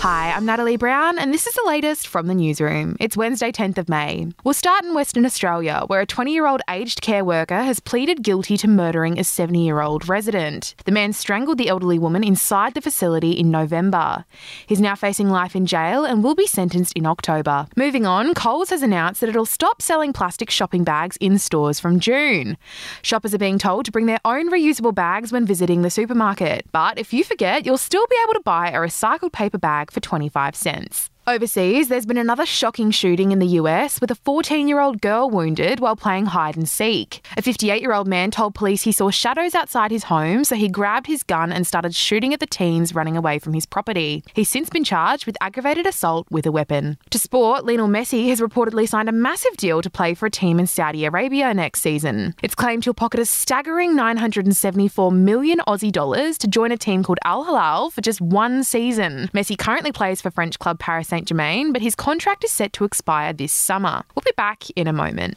Hi, I'm Natalie Brown, and this is the latest from the newsroom. It's Wednesday, 10th of May. We'll start in Western Australia, where a 20 year old aged care worker has pleaded guilty to murdering a 70 year old resident. The man strangled the elderly woman inside the facility in November. He's now facing life in jail and will be sentenced in October. Moving on, Coles has announced that it'll stop selling plastic shopping bags in stores from June. Shoppers are being told to bring their own reusable bags when visiting the supermarket, but if you forget, you'll still be able to buy a recycled paper bag for 25 cents. Overseas, there's been another shocking shooting in the US with a 14 year old girl wounded while playing hide and seek. A 58 year old man told police he saw shadows outside his home, so he grabbed his gun and started shooting at the teens running away from his property. He's since been charged with aggravated assault with a weapon. To sport, Lionel Messi has reportedly signed a massive deal to play for a team in Saudi Arabia next season. It's claimed he'll pocket a staggering 974 million Aussie dollars to join a team called Al Hilal for just one season. Messi currently plays for French club Paris Saint Germain, but his contract is set to expire this summer. We'll be back in a moment.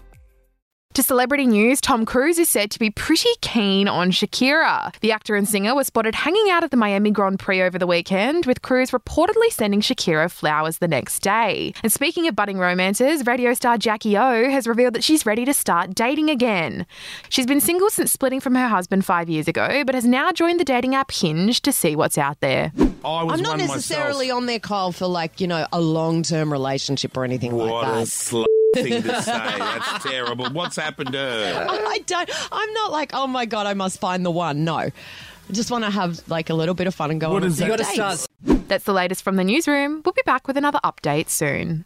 To celebrity news, Tom Cruise is said to be pretty keen on Shakira. The actor and singer was spotted hanging out at the Miami Grand Prix over the weekend, with Cruise reportedly sending Shakira flowers the next day. And speaking of budding romances, radio star Jackie O has revealed that she's ready to start dating again. She's been single since splitting from her husband five years ago, but has now joined the dating app Hinge to see what's out there. I was I'm not necessarily myself. on their call for like, you know, a long term relationship or anything What like a that. sl- thing to say. That's terrible. What's happened to her? I don't, I'm not like, oh my God, I must find the one. No. I just want to have like a little bit of fun and go What on is a few that? dates. That's the latest from the newsroom. We'll be back with another update soon.